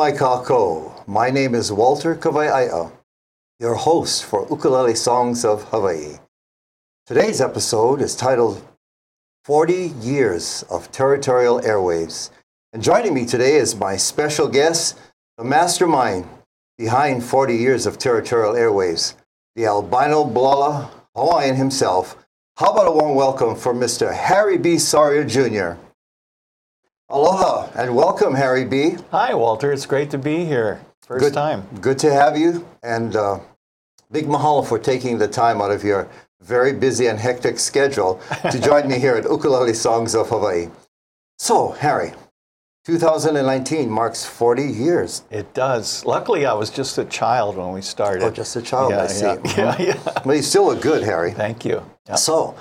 Mai. My name is Walter Kawaiaiea, your host for Ukulele Songs of Hawaii. Today's episode is titled 40 Years of Territorial Airwaves. And joining me today is my special guest, the mastermind behind 40 Years of Territorial Airwaves, the albino blala Hawaiian himself. How about a warm welcome for Mr. Harry B. Soria Jr.? Aloha and welcome, Harry B. Hi, Walter. It's great to be here. First Good time. Good to have you, and uh, big mahalo for taking the time out of your very busy and hectic schedule to join me here at Ukulele Songs of Hawaii. So, Harry, 2019 marks 40 years. It does. Luckily, I was just a child when we started. Oh, just a child, yeah, I see. Yeah, Mhm. yeah, yeah. But you still look good, Harry. Thank you. So,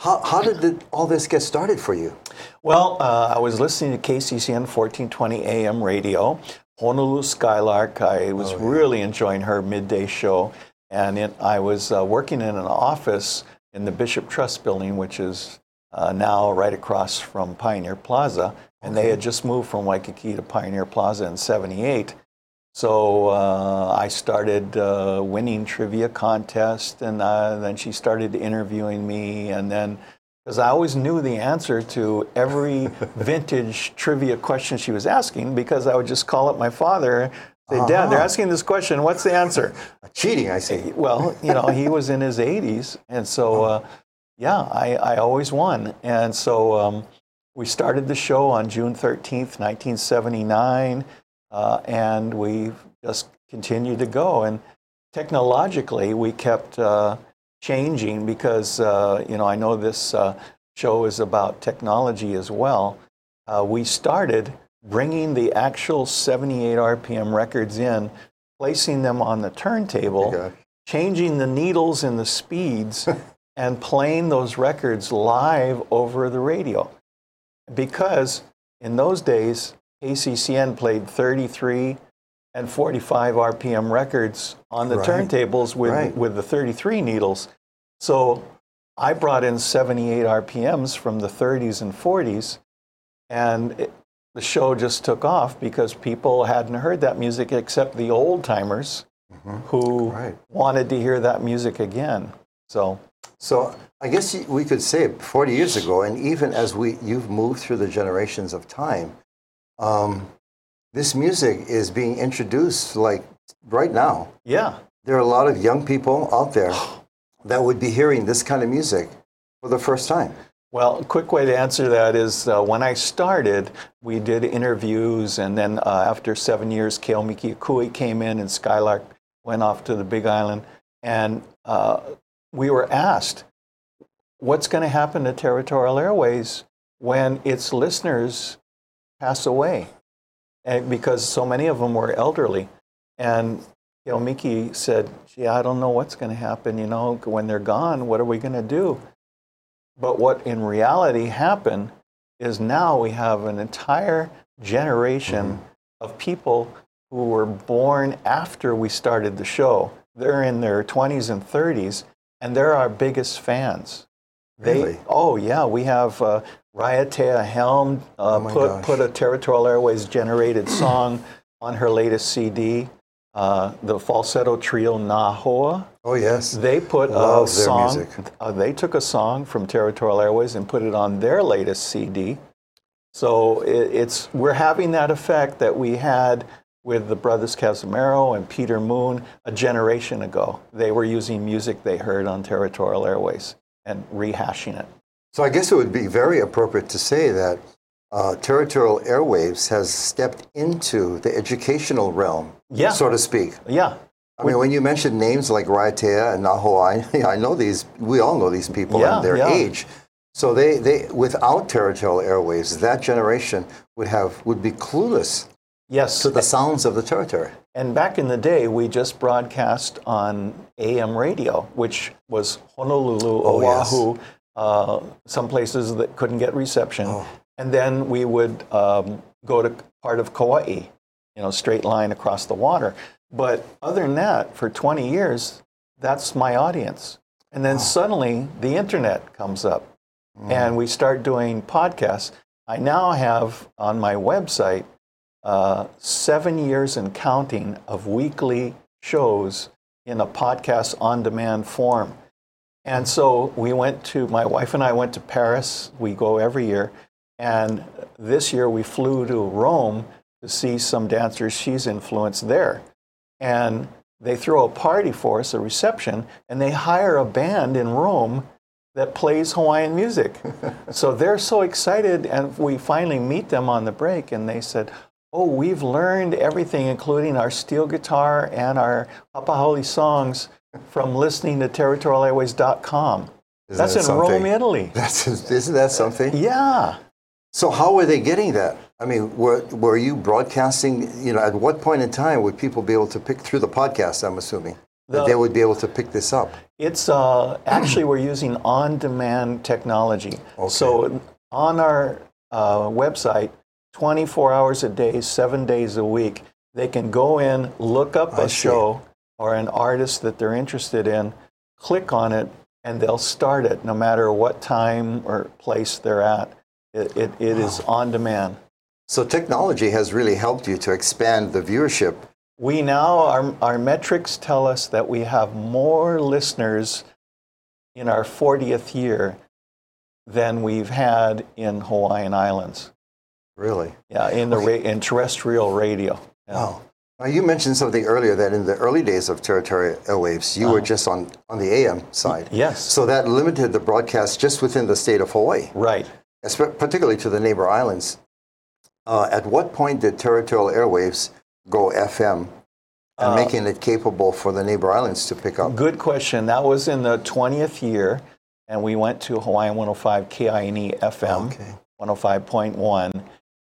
how, how did the, all this get started for you? Well, uh, I was listening to KCCN 1420 AM radio, Honolulu Skylark. I was Oh, yeah. really enjoying her midday show. And it, I was uh, working in an office in the Bishop Trust building, which is uh, now right across from Pioneer Plaza. And they had just moved from Waikiki to Pioneer Plaza in 78. So uh, I started uh, winning trivia contests, and uh, then she started interviewing me, and then because I always knew the answer to every vintage trivia question she was asking, because I would just call up my father, and say, "Dad, they're Uh-huh. asking this question. What's the answer?" Cheating, I see. well, you know, he was in his 80s, and so uh, yeah, I, I always won, and so um, we started the show on June 13th, 1979 uh, and we just continued to go. And technologically, we kept uh, changing because uh, you know I know this uh, show is about technology as well. Uh, we started bringing the actual 78 RPM records in, placing them on the turntable, Okay. changing the needles and the speeds, and playing those records live over the radio. Because in those days, KCCN played 33 and 45 RPM records on the Right. turntables with, Right. with the 33 needles. So I brought in 78 RPMs from the 30s and 40s, and it, the show just took off because people hadn't heard that music except the old timers Mhm. who Right. wanted to hear that music again. So So I guess we could say 40 years ago, and even as we you've moved through the generations of time, um, this music is being introduced like right now. yeah, There are a lot of young people out there that would be hearing this kind of music for the first time. Well, a quick way to answer that is uh, when I started, we did interviews, and then uh, after seven years, Kale Miki Akui came in, and Skylark went off to the Big Island, and uh, we were asked, "What's going to happen to Territorial Airwaves when its listeners pass away?" And because so many of them were elderly, and Kale Miki said, "Gee, I don't know what's going to happen. You know, when they're gone, what are we going to do?" But what in reality happened is now we have an entire generation of people who were born after we started the show. They're in their 20s and 30s, and they're our biggest fans. They, Really? Oh, yeah. We have uh, Raiatea Helm uh, Oh put, gosh. put a Territorial Airwaves generated song on her latest CD. Uh, the falsetto trio Nahoa. Oh, yes. They put a Love their song. music. Uh, they took a song from Territorial Airwaves and put it on their latest CD. So it, it's we're having that effect that we had with the brothers Cazimero and Peter Moon a generation ago. They were using music they heard on Territorial Airways and rehashing it. So I guess it would be very appropriate to say that uh, territorial airwaves has stepped into the educational realm, Yeah. so to speak. Yeah. I mean, when you mention names like Raiatea and Naho, I, I know these, we all know these people Yeah, and their yeah. age. So they, they, without territorial airwaves, that generation would have, would be clueless Yes. to the sounds of the territory. And back in the day, we just broadcast on AM radio, which was Honolulu, Oh, yes. Uh, some places that couldn't get reception. Oh. And then we would um, go to part of Kauai, you know, straight line across the water. But other than that, for 20 years, that's my audience. And then suddenly the internet comes up and we start doing podcasts. I now have on my website uh, seven years and counting of weekly shows in a podcast on demand form. And so we went to, my wife and I went to Paris. We go every year. And this year we flew to Rome to see some dancers she's influenced there. And they throw a party for us, a reception, and they hire a band in Rome that plays Hawaiian music. so they're so excited, and we finally meet them on the break, and they said, Oh, we've learned everything, including our steel guitar and our Hapa Haole songs, from listening to territorialairwaves.com. Isn't That's that in something? Rome, Italy. That's, isn't that something? Yeah. So how were they getting that? I mean, were, were you broadcasting, you know, at what point in time would people be able to pick through the podcast, I'm assuming, that they would be able to pick this up? It's uh, actually we're using on-demand technology. So on our uh, website, 24 hours a day, seven days a week, they can go in, look up I a see. show or an artist that they're interested in, click on it, and they'll start it no matter what time or place they're at. It, it, it is on demand. So technology has really helped you to expand the viewership. We now, our, our metrics tell us that we have more listeners in our 40th year than we've had in Hawaiian Islands. Really? Yeah, in the ra- in terrestrial radio. Yeah. Wow. You mentioned something earlier that in the early days of territorial airwaves, you were just on, on the AM side. Yes. So that limited the broadcast just within the state of Hawaii, Right. particularly to the neighbor islands. Uh, at what point did territorial airwaves go FM and Uh, making it capable for the neighbor islands to pick up? Good question. That was in the 20th year, and we went to Hawaiian 105 KINE FM. Okay. 105.1,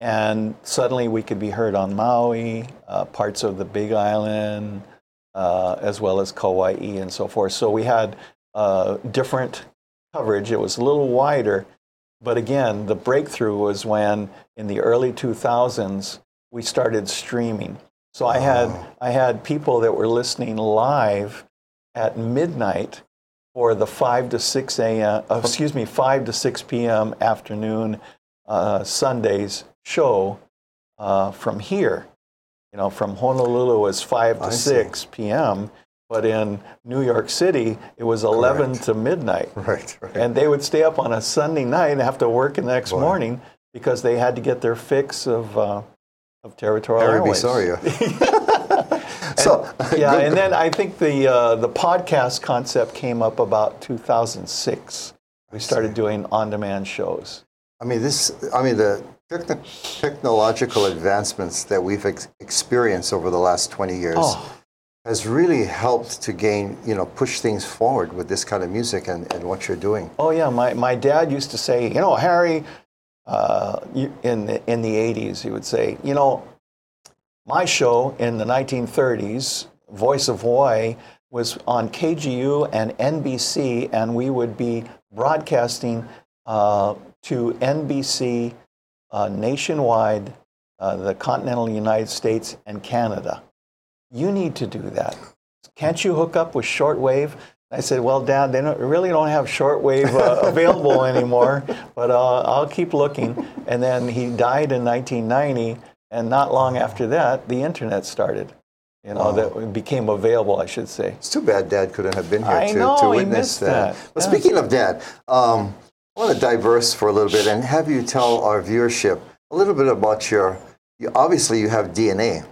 and suddenly we could be heard on Maui, uh, parts of the Big Island, uh, as well as Kauai and so forth. So we had uh, different coverage. It was a little wider, but again, the breakthrough was when in the early 2000s we started streaming. So I had Oh. I had people that were listening live at midnight for the 5 to 6 a.m. Uh, excuse me 5 to 6 p.m. afternoon uh, Sundays show uh, from here. You know, from Honolulu is 5 to I see. 6 p.m., but in New York City it was 11 Correct. to midnight. Right, right. And they would stay up on a Sunday night and have to work the next Boy. morning because they had to get their fix of, uh, of territorial Harry airways. B. Soria. so, Yeah, and then I think the uh, the podcast concept came up about 2006. We started doing on-demand shows. I mean, this. I mean, the techno- technological advancements that we've ex- experienced over the last 20 years Oh, has really helped to gain, you know, push things forward with this kind of music and, and what you're doing. oh yeah, my, my dad used to say, you know, Harry, uh, in the, in the 80s, he would say, you know, my show in the 1930s, Voice of Hawaii, was on KGU and NBC, and we would be broadcasting uh, to NBC uh, nationwide, uh, the continental United States and Canada. You need to do that. Can't you hook up with shortwave? I said, Well, Dad, they don't, really don't have shortwave uh, available anymore, but uh, I'll keep looking. And then he died in 1990, and not long after that, the internet started. You know, that became available, I should say. It's too bad Dad couldn't have been here I to, know, to he witness missed that. that. But Yeah. speaking of Dad, um, I want to diverse for a little bit and have you tell our viewership a little bit about your. You, obviously, you have DNA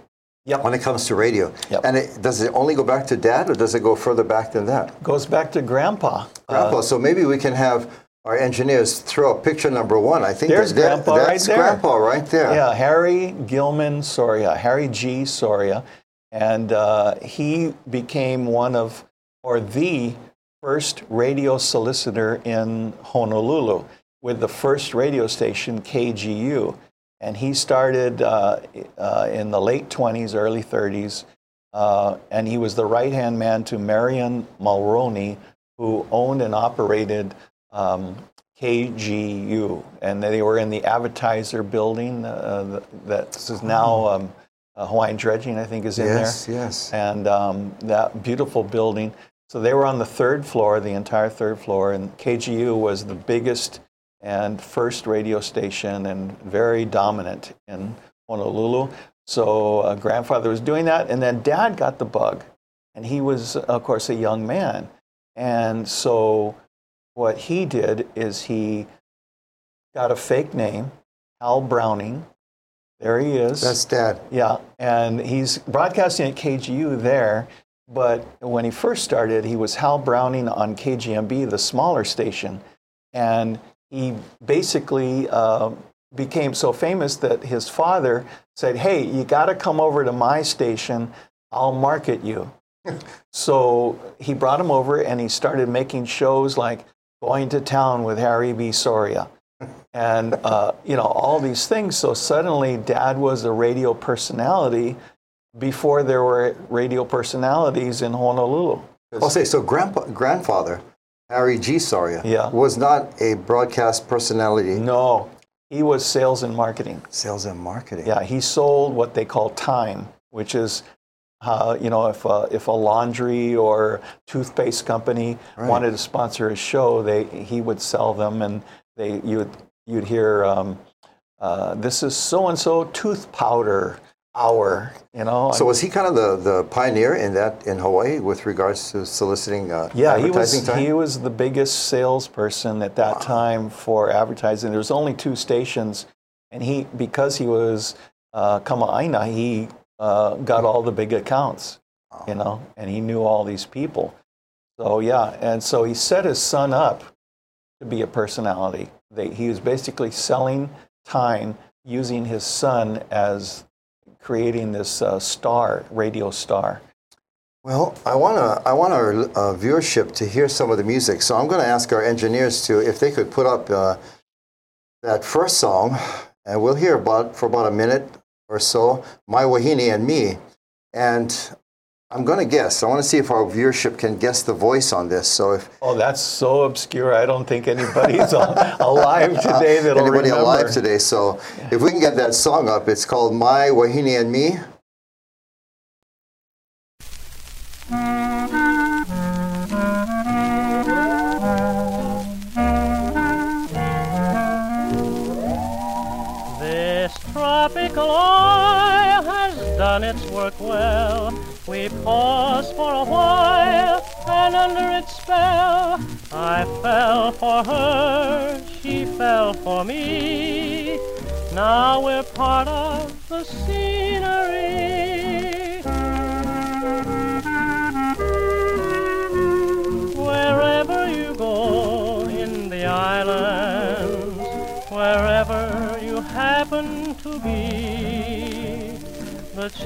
Yep. when it comes to radio. Yep. And it, does it only go back to Dad, or does it go further back than that? Goes back to Grandpa. Uh, Grandpa. so maybe we can have our engineers throw up picture number one. I think There's that, that- Grandpa right that's there. Grandpa right there. Yeah, Harry Gilman Soria, Harry G. Soria, and uh, he became one of, or the first radio solicitor in Honolulu with the first radio station, KGU. And he started uh, uh, in the late 20s, early 30s, uh, and he was the right hand man to Marion Mulroney, who owned and operated um, KGU, and they were in the Advertiser building uh, that is now um, uh, Hawaiian Dredging, I think, is in Yes, there, Yes, yes. and um, that beautiful building. So they were on the third floor, the entire third floor, and KGU was the biggest and first radio station and very dominant in Honolulu. So uh, grandfather was doing that, and then dad got the bug, and he was, of course, a young man, and so what he did is he got a fake name, Hal Browning. There he is. That's dad. Yeah, and he's broadcasting at KGU there. But when he first started, he was Hal Browning on KGMB, the smaller station, and he basically uh, became so famous that his father said, "Hey, you got to come over to my station. I'll market you." so he brought him over, and he started making shows like going to town with Harry B. Soria. And uh, you know all these things. So suddenly, Dad was a radio personality before there were radio personalities in Honolulu. I'll say so. Grandpa, grandfather Harry G. Soria Yeah. was not a broadcast personality. No, he was sales and marketing. Sales and marketing. Yeah, he sold what they call time, which is, uh, you know, if a, if a laundry or toothpaste company Right. wanted to sponsor a show, they he would sell them, and they you would you'd hear um, uh, this is so and so tooth powder hour, you know. So was he kind of the, the pioneer in that in Hawaii with regards to soliciting uh, Yeah, he was time? he was the biggest salesperson at that time for advertising. There was only two stations, and he because he was uh, Kama'aina, he uh, got all the big accounts, you know, and he knew all these people. So yeah, and so he set his son up to be a personality. They, he was basically selling time using his son as creating this uh, star, radio star. Well, I want to I want our uh, viewership to hear some of the music, so I'm going to ask our engineers to if they could put up uh, that first song, and we'll hear about for about a minute or so, "My Wahine and Me," and I'm going to guess. I want to see if our viewership can guess the voice on this. So if Oh, that's so obscure. I don't think anybody's alive today that'll anybody remember. alive today, so if we can get that song up, it's called "My Wahine and Me." This tropical oil has done its work well. We paused for a while, and under its spell, I fell for her, she fell for me. Now we're part of the scenery.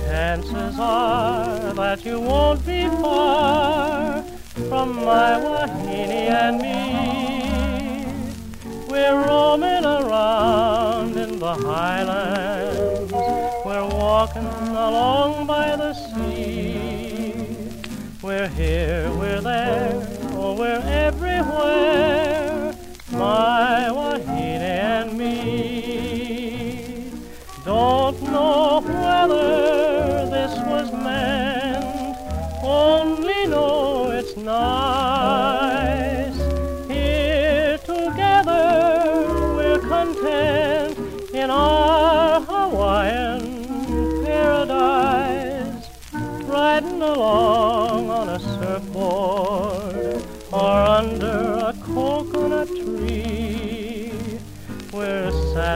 Chances are that you won't be far from my Wahine and me. We're roaming around in the highlands, we're walking along by the sea. We're here, we're there, oh, we're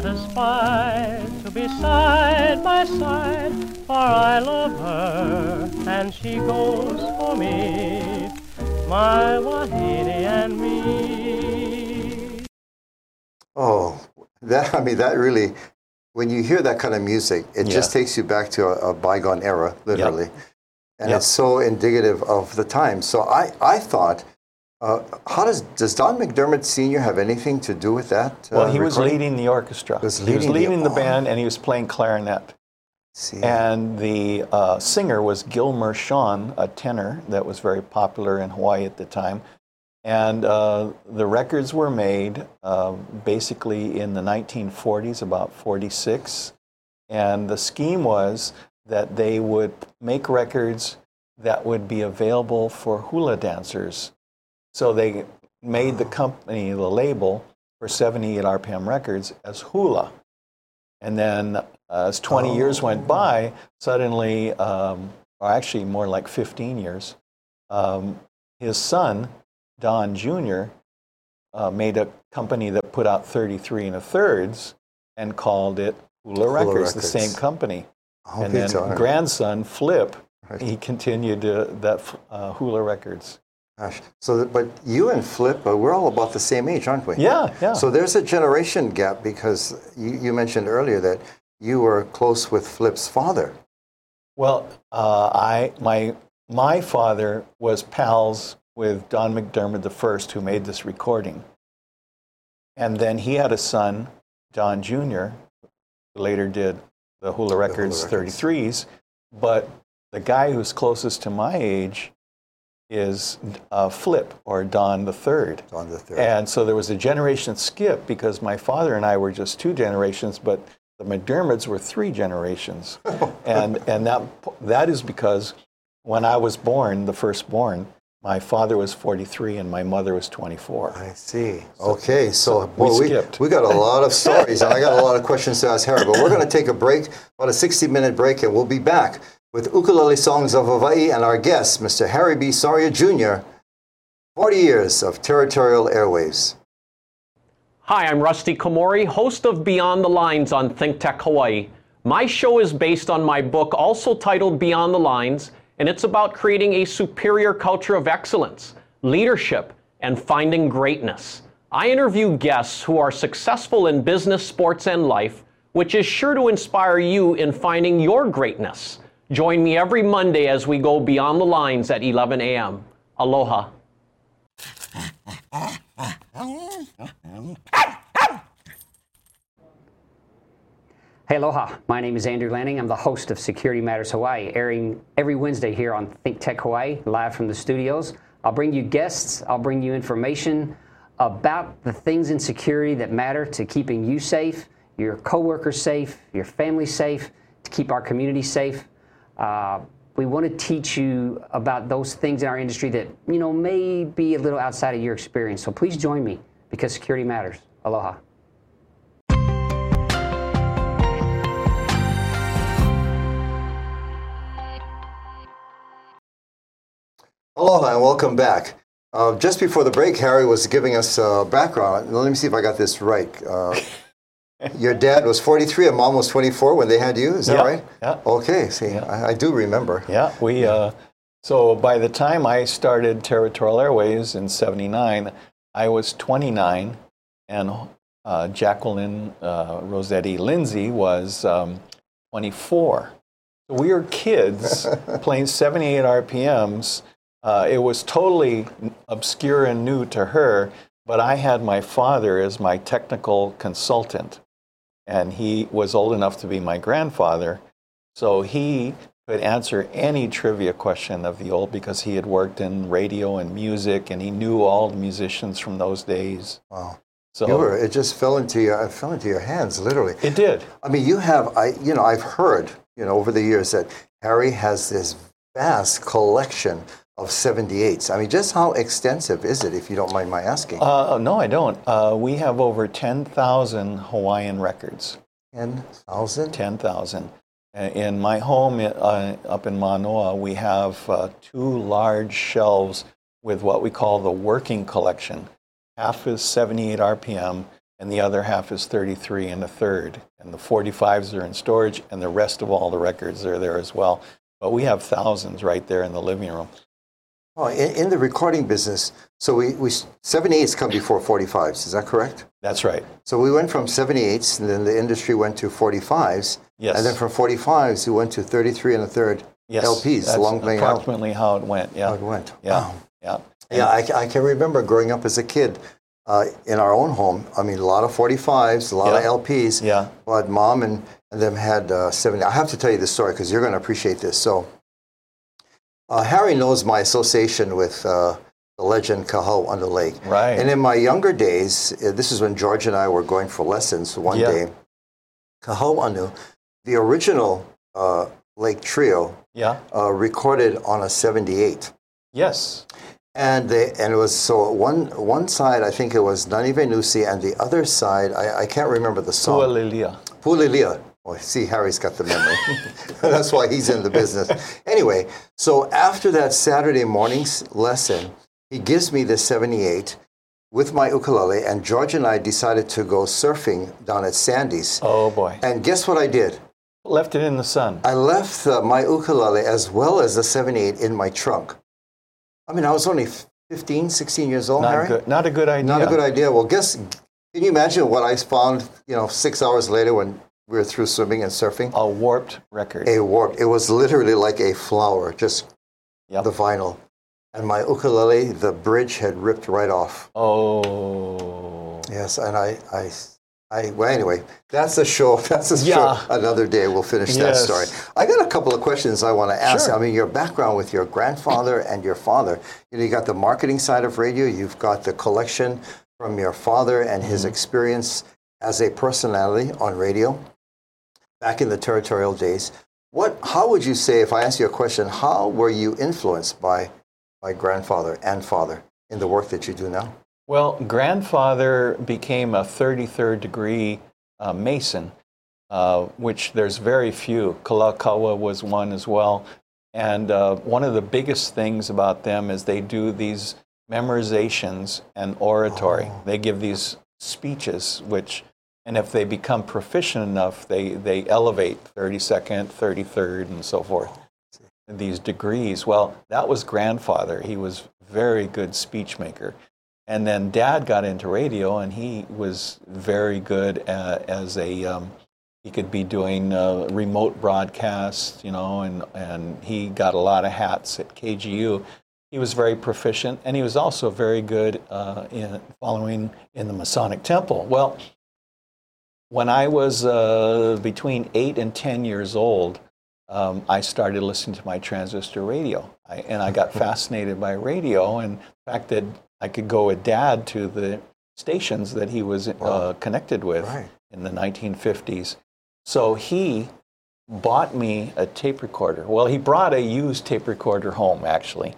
satisfied to be side by side, for I love her and she goes for me, my Wahine and me. Oh, that I mean that really. When you hear that kind of music, it just takes you back to a, a bygone era, literally, and Yep. it's so indicative of the time. So I, I thought, uh, how does does Don McDiarmid Sr. have anything to do with that? uh, Well, he was leading the orchestra. Was he was leading the- the band, and he was playing clarinet. See, And the uh, singer was Gilmer Sean, a tenor that was very popular in Hawaii at the time. And uh, the records were made uh, basically in the 1940s, about 46. And the scheme was that they would make records that would be available for hula dancers. So they made the company, the label for 78 RPM Records as Hula. And then uh, as 20 years went by, suddenly, um, or actually more like 15 years, um, his son, Don Jr., uh, made a company that put out 33 and a thirds and called it Hula, Records, the same company. Oh, and then grandson, Flip, Right. he continued uh, that uh, Hula Records. Gosh. So, that, but you and Flip, we're all about the same age, aren't we? Yeah, yeah. So there's a generation gap because you, you mentioned earlier that you were close with Flip's father. Well, uh, I my my father was pals with Don McDiarmid the first, who made this recording, and then he had a son, Don Jr., who later did the Hula Records Records. 33s. But the guy who's closest to my age is uh, Flip or Don the third. On the third. And so there was a generation skip because my father and I were just two generations, but the McDiarmids were three generations. and and that, that is because when I was born, the firstborn, my father was 43 and my mother was 24. I see. Okay, so, we boy, we, skipped. we got a lot of stories, and I got a lot of questions to ask Harry. But we're going to take a break, about a 60 minute break, and we'll be back with Ukulele Songs of Hawaii and our guest, Mr. Harry B. Soria Jr., 40 years of territorial airwaves. Hi, I'm Rusty Komori, host of Beyond the Lines on Think Tech Hawaii. My show is based on my book, also titled Beyond the Lines, and it's about creating a superior culture of excellence, leadership, and finding greatness. I interview guests who are successful in business, sports, and life, which is sure to inspire you in finding your greatness. Join me every Monday as we go beyond the lines at 11 a.m. Aloha. Hey, aloha. My name is Andrew Lanning. I'm the host of Security Matters Hawaii, airing every Wednesday here on Think Tech Hawaii, live from the studios. I'll bring you guests, I'll bring you information about the things in security that matter to keeping you safe, your coworkers safe, your family safe, to keep our community safe. Uh, we want to teach you about those things in our industry that you know may be a little outside of your experience. So please join me because security matters. Aloha. Aloha and welcome back. Uh, just before the break, Harry was giving us uh, background. Let me see if I got this right. Uh, your dad was 43 and mom was 24 when they had you. Is that Yeah, right? yeah. Okay. See, I, I do remember. Yeah, we. Uh, so by the time I started Territorial Airwaves in '79, I was 29, and uh, Jacqueline uh, Rossetti Lindsay was um, 24. So we were kids playing 78 RPMs. Uh, it was totally obscure and new to her, but I had my father as my technical consultant, and he was old enough to be my grandfather. So he could answer any trivia question of the old because he had worked in radio and music and he knew all the musicians from those days. Wow. So were, it just fell into your it fell into your hands, literally. it did. I mean, you have I you know I've heard you know over the years that Harry has this vast collection of 78s. I mean, just how extensive is it, if you don't mind my asking? Uh, no, I don't. Uh, we have over 10,000 Hawaiian records. 10,000? 10,000. Uh, In my home uh, up in Manoa, we have uh, two large shelves with what we call the working collection. Half is 78 RPM, and the other half is 33 and a third. And the 45s are in storage, and the rest of all the records are there as well. But we have thousands right there in the living room. Oh, in, in the recording business, so we, we 78s come before 45s, is that correct? That's right. So we went from 78s, and then the industry went to 45s. Yes. And then from 45s, we went to 33 and a third Yes, LPs, that's long playing approximately how it went. Yeah, How it went. yeah, Wow. yeah. Yeah, I, I can remember growing up as a kid uh, in our own home. I mean, a lot of 45s, a lot Yeah. of LPs. Yeah. But mom and, and them had uh, 70. I have to tell you this story because you're going to appreciate this. So, uh, Harry knows my association with uh, the legend Kahau on the lake. Right. And in my younger days, uh, this is when George and I were going for lessons one Yeah. day. Kahauanu, the original uh, Lake Trio, Yeah. uh, recorded on a 78. Yes. And they, and it was so one one side I think it was Nani Venusi and the other side I, I can't remember the song. Pualilia. Pulilia. Well, see, Harry's got the memory. That's why he's in the business. Anyway, so after that Saturday morning's lesson, he gives me the 78 with my ukulele, and George and I decided to go surfing down at Sandy's. Oh boy. And guess what I did? Left it in the sun. I left uh, my ukulele as well as the 78 in my trunk. I mean, I was only 15, 16 years old, Not Harry. good. Not a good idea. Not a good idea. Well, guess, can you imagine what I found, you know, six hours later when we were through swimming and surfing? A warped record. A warped. It was literally like a flower, just Yep. the vinyl. And my ukulele, the bridge had ripped right off. Oh. Yes, and I, I, I well, anyway, that's a show. That's a Yeah. show. Another day, we'll finish that Yes. story. I got a couple of questions I want to ask. Sure. I mean, your background with your grandfather and your father. You know, you got the marketing side of radio. You've got the collection from your father and his Mm-hmm. experience as a personality on radio back in the territorial days. What? How would you say, if I ask you a question, how were you influenced by by grandfather and father in the work that you do now? Well, grandfather became a 33rd degree uh, Mason, uh, which there's very few. Kalakaua was one as well. And uh, one of the biggest things about them is they do these memorizations and oratory. They give these speeches, which, and if they become proficient enough, they, they elevate 32nd, 33rd, and so forth. These degrees. Well, that was grandfather. He was very good speech maker. And then dad got into radio, and he was very good uh, as a. Um, he could be doing uh, remote broadcasts, you know, and and he got a lot of hats at KGU. He was very proficient, and he was also very good uh, in following in the Masonic Temple. Well, when I was uh, between eight and ten years old, um, I started listening to my transistor radio, I, and I got fascinated by radio and the fact that I could go with Dad to the stations that he was uh, connected with Right. in the 1950s. So he bought me a tape recorder. Well, he brought a used tape recorder home actually,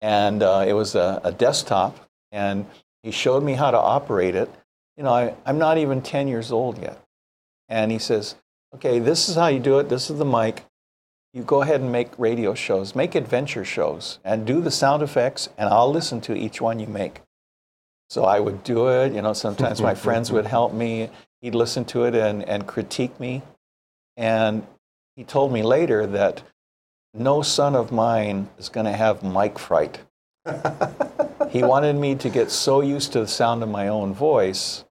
and uh, it was a, a desktop, and he showed me how to operate it. You know, I, I'm not even 10 years old yet. And he says, okay, this is how you do it. This is the mic. You go ahead and make radio shows, make adventure shows, and do the sound effects, and I'll listen to each one you make. So I would do it. You know, sometimes my friends would help me. He'd listen to it and, and critique me. And he told me later that no son of mine is going to have mic fright. He wanted me to get so used to the sound of my own voice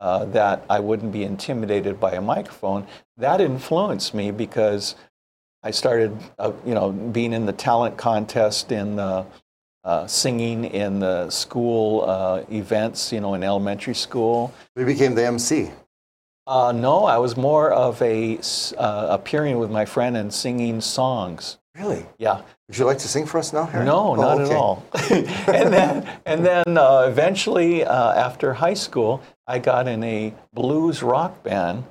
uh, that I wouldn't be intimidated by a microphone. That influenced me because I started, uh, you know, being in the talent contest in the uh, singing in the school uh, events, you know, in elementary school. We became the MC. Uh, no, I was more of a uh, appearing with my friend and singing songs. Really? Yeah. Would you like to sing for us now, Harry? No, Oh, not okay. at all. and then, and then uh, eventually, uh, after high school, I got in a blues rock band,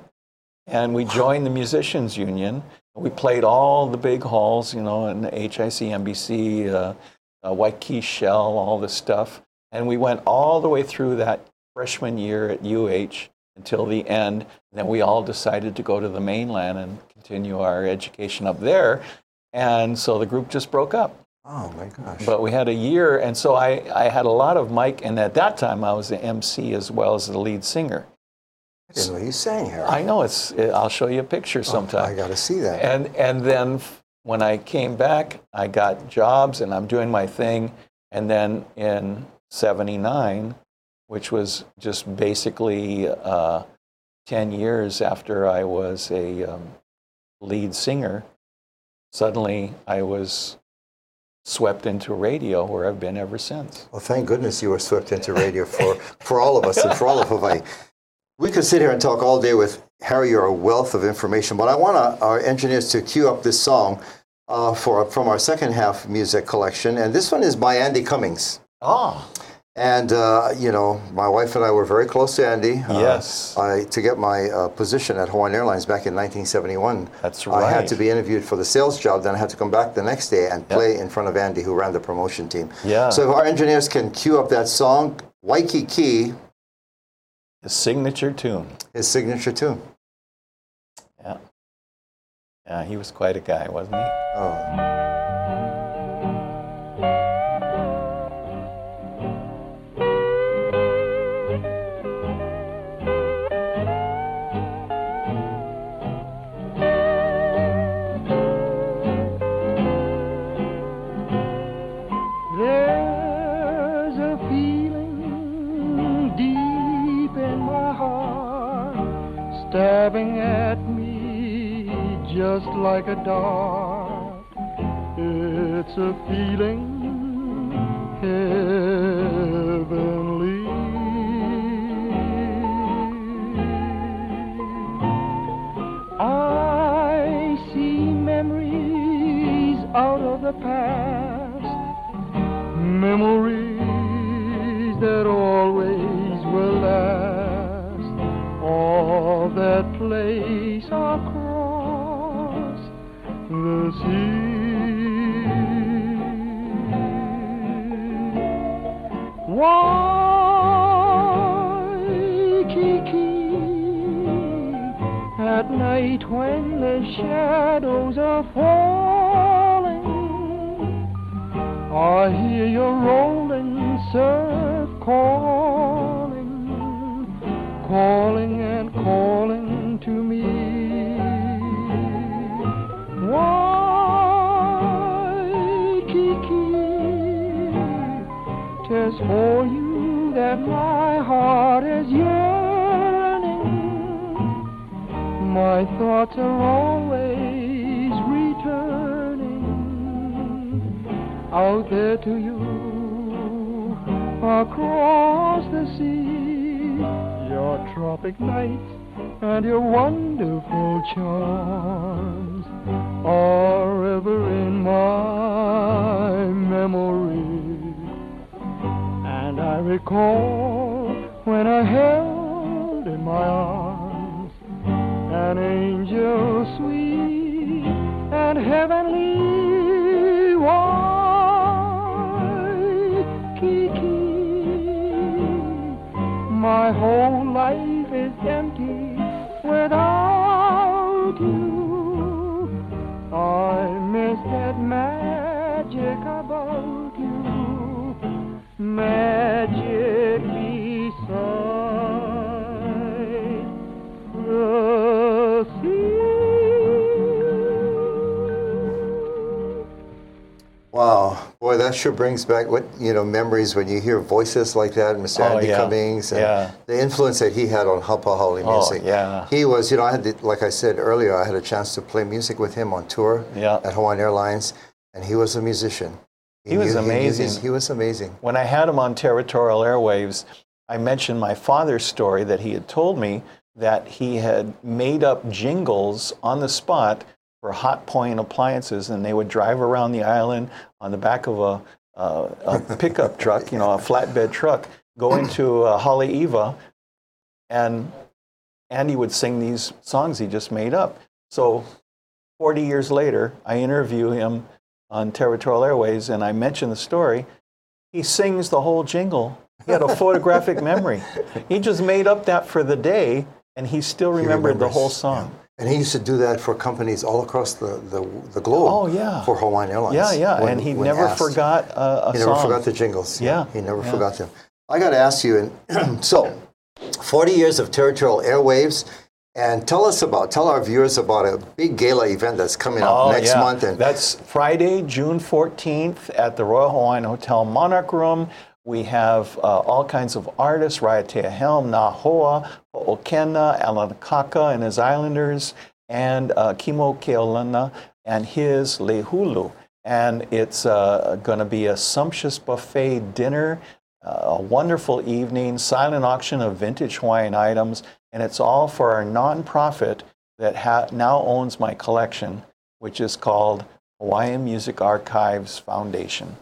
and we joined the Musicians Union. We played all the big halls, you know, in HIC, NBC, uh, uh, Waikiki Shell, all this stuff. And we went all the way through that freshman year at UH until the end. then we all decided to go to the mainland and continue our education up there. And so the group just broke up. Oh my gosh. But we had a year, and so I, I had a lot of Mike, and at that time I was the MC as well as the lead singer. I didn't know you sang, Harry. I know it's. I'll show you a picture sometime. I got to see that. and and then when I came back, I got jobs, and I'm doing my thing. And then in '79, which was just basically uh, ten years after I was a um, lead singer, suddenly I was swept into radio, where I've been ever since. Well, thank goodness you were swept into radio for, for all of us and for all of Hawaii. We could sit here and talk all day with Harry. You're a wealth of information, but I want uh, our engineers to cue up this song uh, for from our second half music collection, and this one is by Andy Cummings. Ah, And uh, you know, my wife and I were very close to Andy. Uh, Yes. I, to get my uh, position at Hawaiian Airlines back in 1971. That's I had to be interviewed for the sales job. Then I had to come back the next day and play in front of Andy, who ran the promotion team. Yeah. So if our engineers can cue up that song, Waikiki, His signature tune. his signature tune. Yeah. Yeah, he was quite a guy, wasn't he? Oh. Like a dart. It's a feeling night when the shadows are falling. I hear your rolling surf calling, calling and calling to me. Waikiki, tis My thoughts are always returning out there to you across the sea. Your tropic nights and your wonderful charms are ever in my memory. And I recall when I held in my arms an angel sweet and heavenly Waikiki. My whole life that sure brings back what you know memories when you hear voices like that, Mr. Oh, Andy yeah. Cummings, and Yeah. the influence that he had on Hapa Haole Oh, music. yeah. he was. You know, I had, the, like I said earlier, I had a chance to play music with him on tour Yeah. at Hawaiian Airlines, and he was a musician. He was knew- knew his- amazing. he was amazing. When I had him on territorial airwaves, I mentioned my father's story that he had told me that he had made up jingles on the spot for Hotpoint appliances, and they would drive around the island on the back of a, uh, a pickup truck, you know, a flatbed truck, going to uh, Haleiwa, and Andy would sing these songs he just made up. So 40 years later, I interview him on Territorial Airwaves, and I mention the story. He sings the whole jingle. He had a photographic memory. He just made up that for the day, and he still He remembered the whole song. And he used to do that for companies all across the, the, the globe. Oh, yeah. For Hawaiian Airlines. Yeah, yeah, when- and he never asked. forgot a, a He never song. forgot the jingles. Yeah, He never yeah. forgot them. I got to ask you, and so 40 years of territorial airwaves, and tell us about, tell our viewers about a big gala event that's coming up Oh, next yeah. month. And That's Friday, June 14th at the Royal Hawaiian Hotel Monarch Room. We have uh, all kinds of artists, Raiatea Helm, Nahoa, Ho'okena, Alan Akaka and his Islanders, and uh, Kimo Keolana and his Lehulu. And it's uh, going to be a sumptuous buffet dinner, uh, a wonderful evening, silent auction of vintage Hawaiian items, and it's all for our nonprofit that ha- now owns my collection, which is called Hawaiian Music Archives Foundation.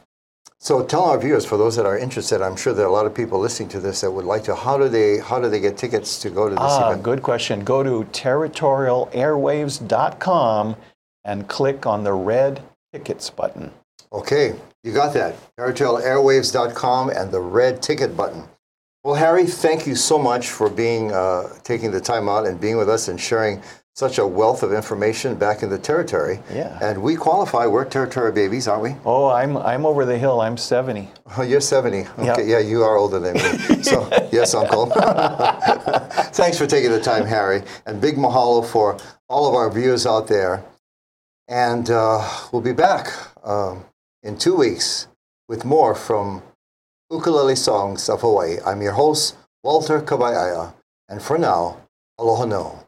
So tell our viewers, for those that are interested, I'm sure there are a lot of people listening to this that would like to. How do they how do they get tickets to go to this Ah, event? good question. Go to territorialairwaves.com and click on the red tickets button. Okay, you got that. Territorialairwaves.com and the red ticket button. Well, Harry, thank you so much for being uh, taking the time out and being with us and sharing such a wealth of information back in the territory. Yeah. And we qualify. We're territory babies, aren't we? Oh, I'm, I'm over the hill. I'm 70. Oh, you're 70. Okay, Yeah. yeah, you are older than me. So, yes, Uncle. Thanks for taking the time, Harry. And big mahalo for all of our viewers out there. And uh, we'll be back um, in two weeks with more from Ukulele Songs of Hawaii. I'm your host, Walter Kawaiaiea. And for now, aloha no.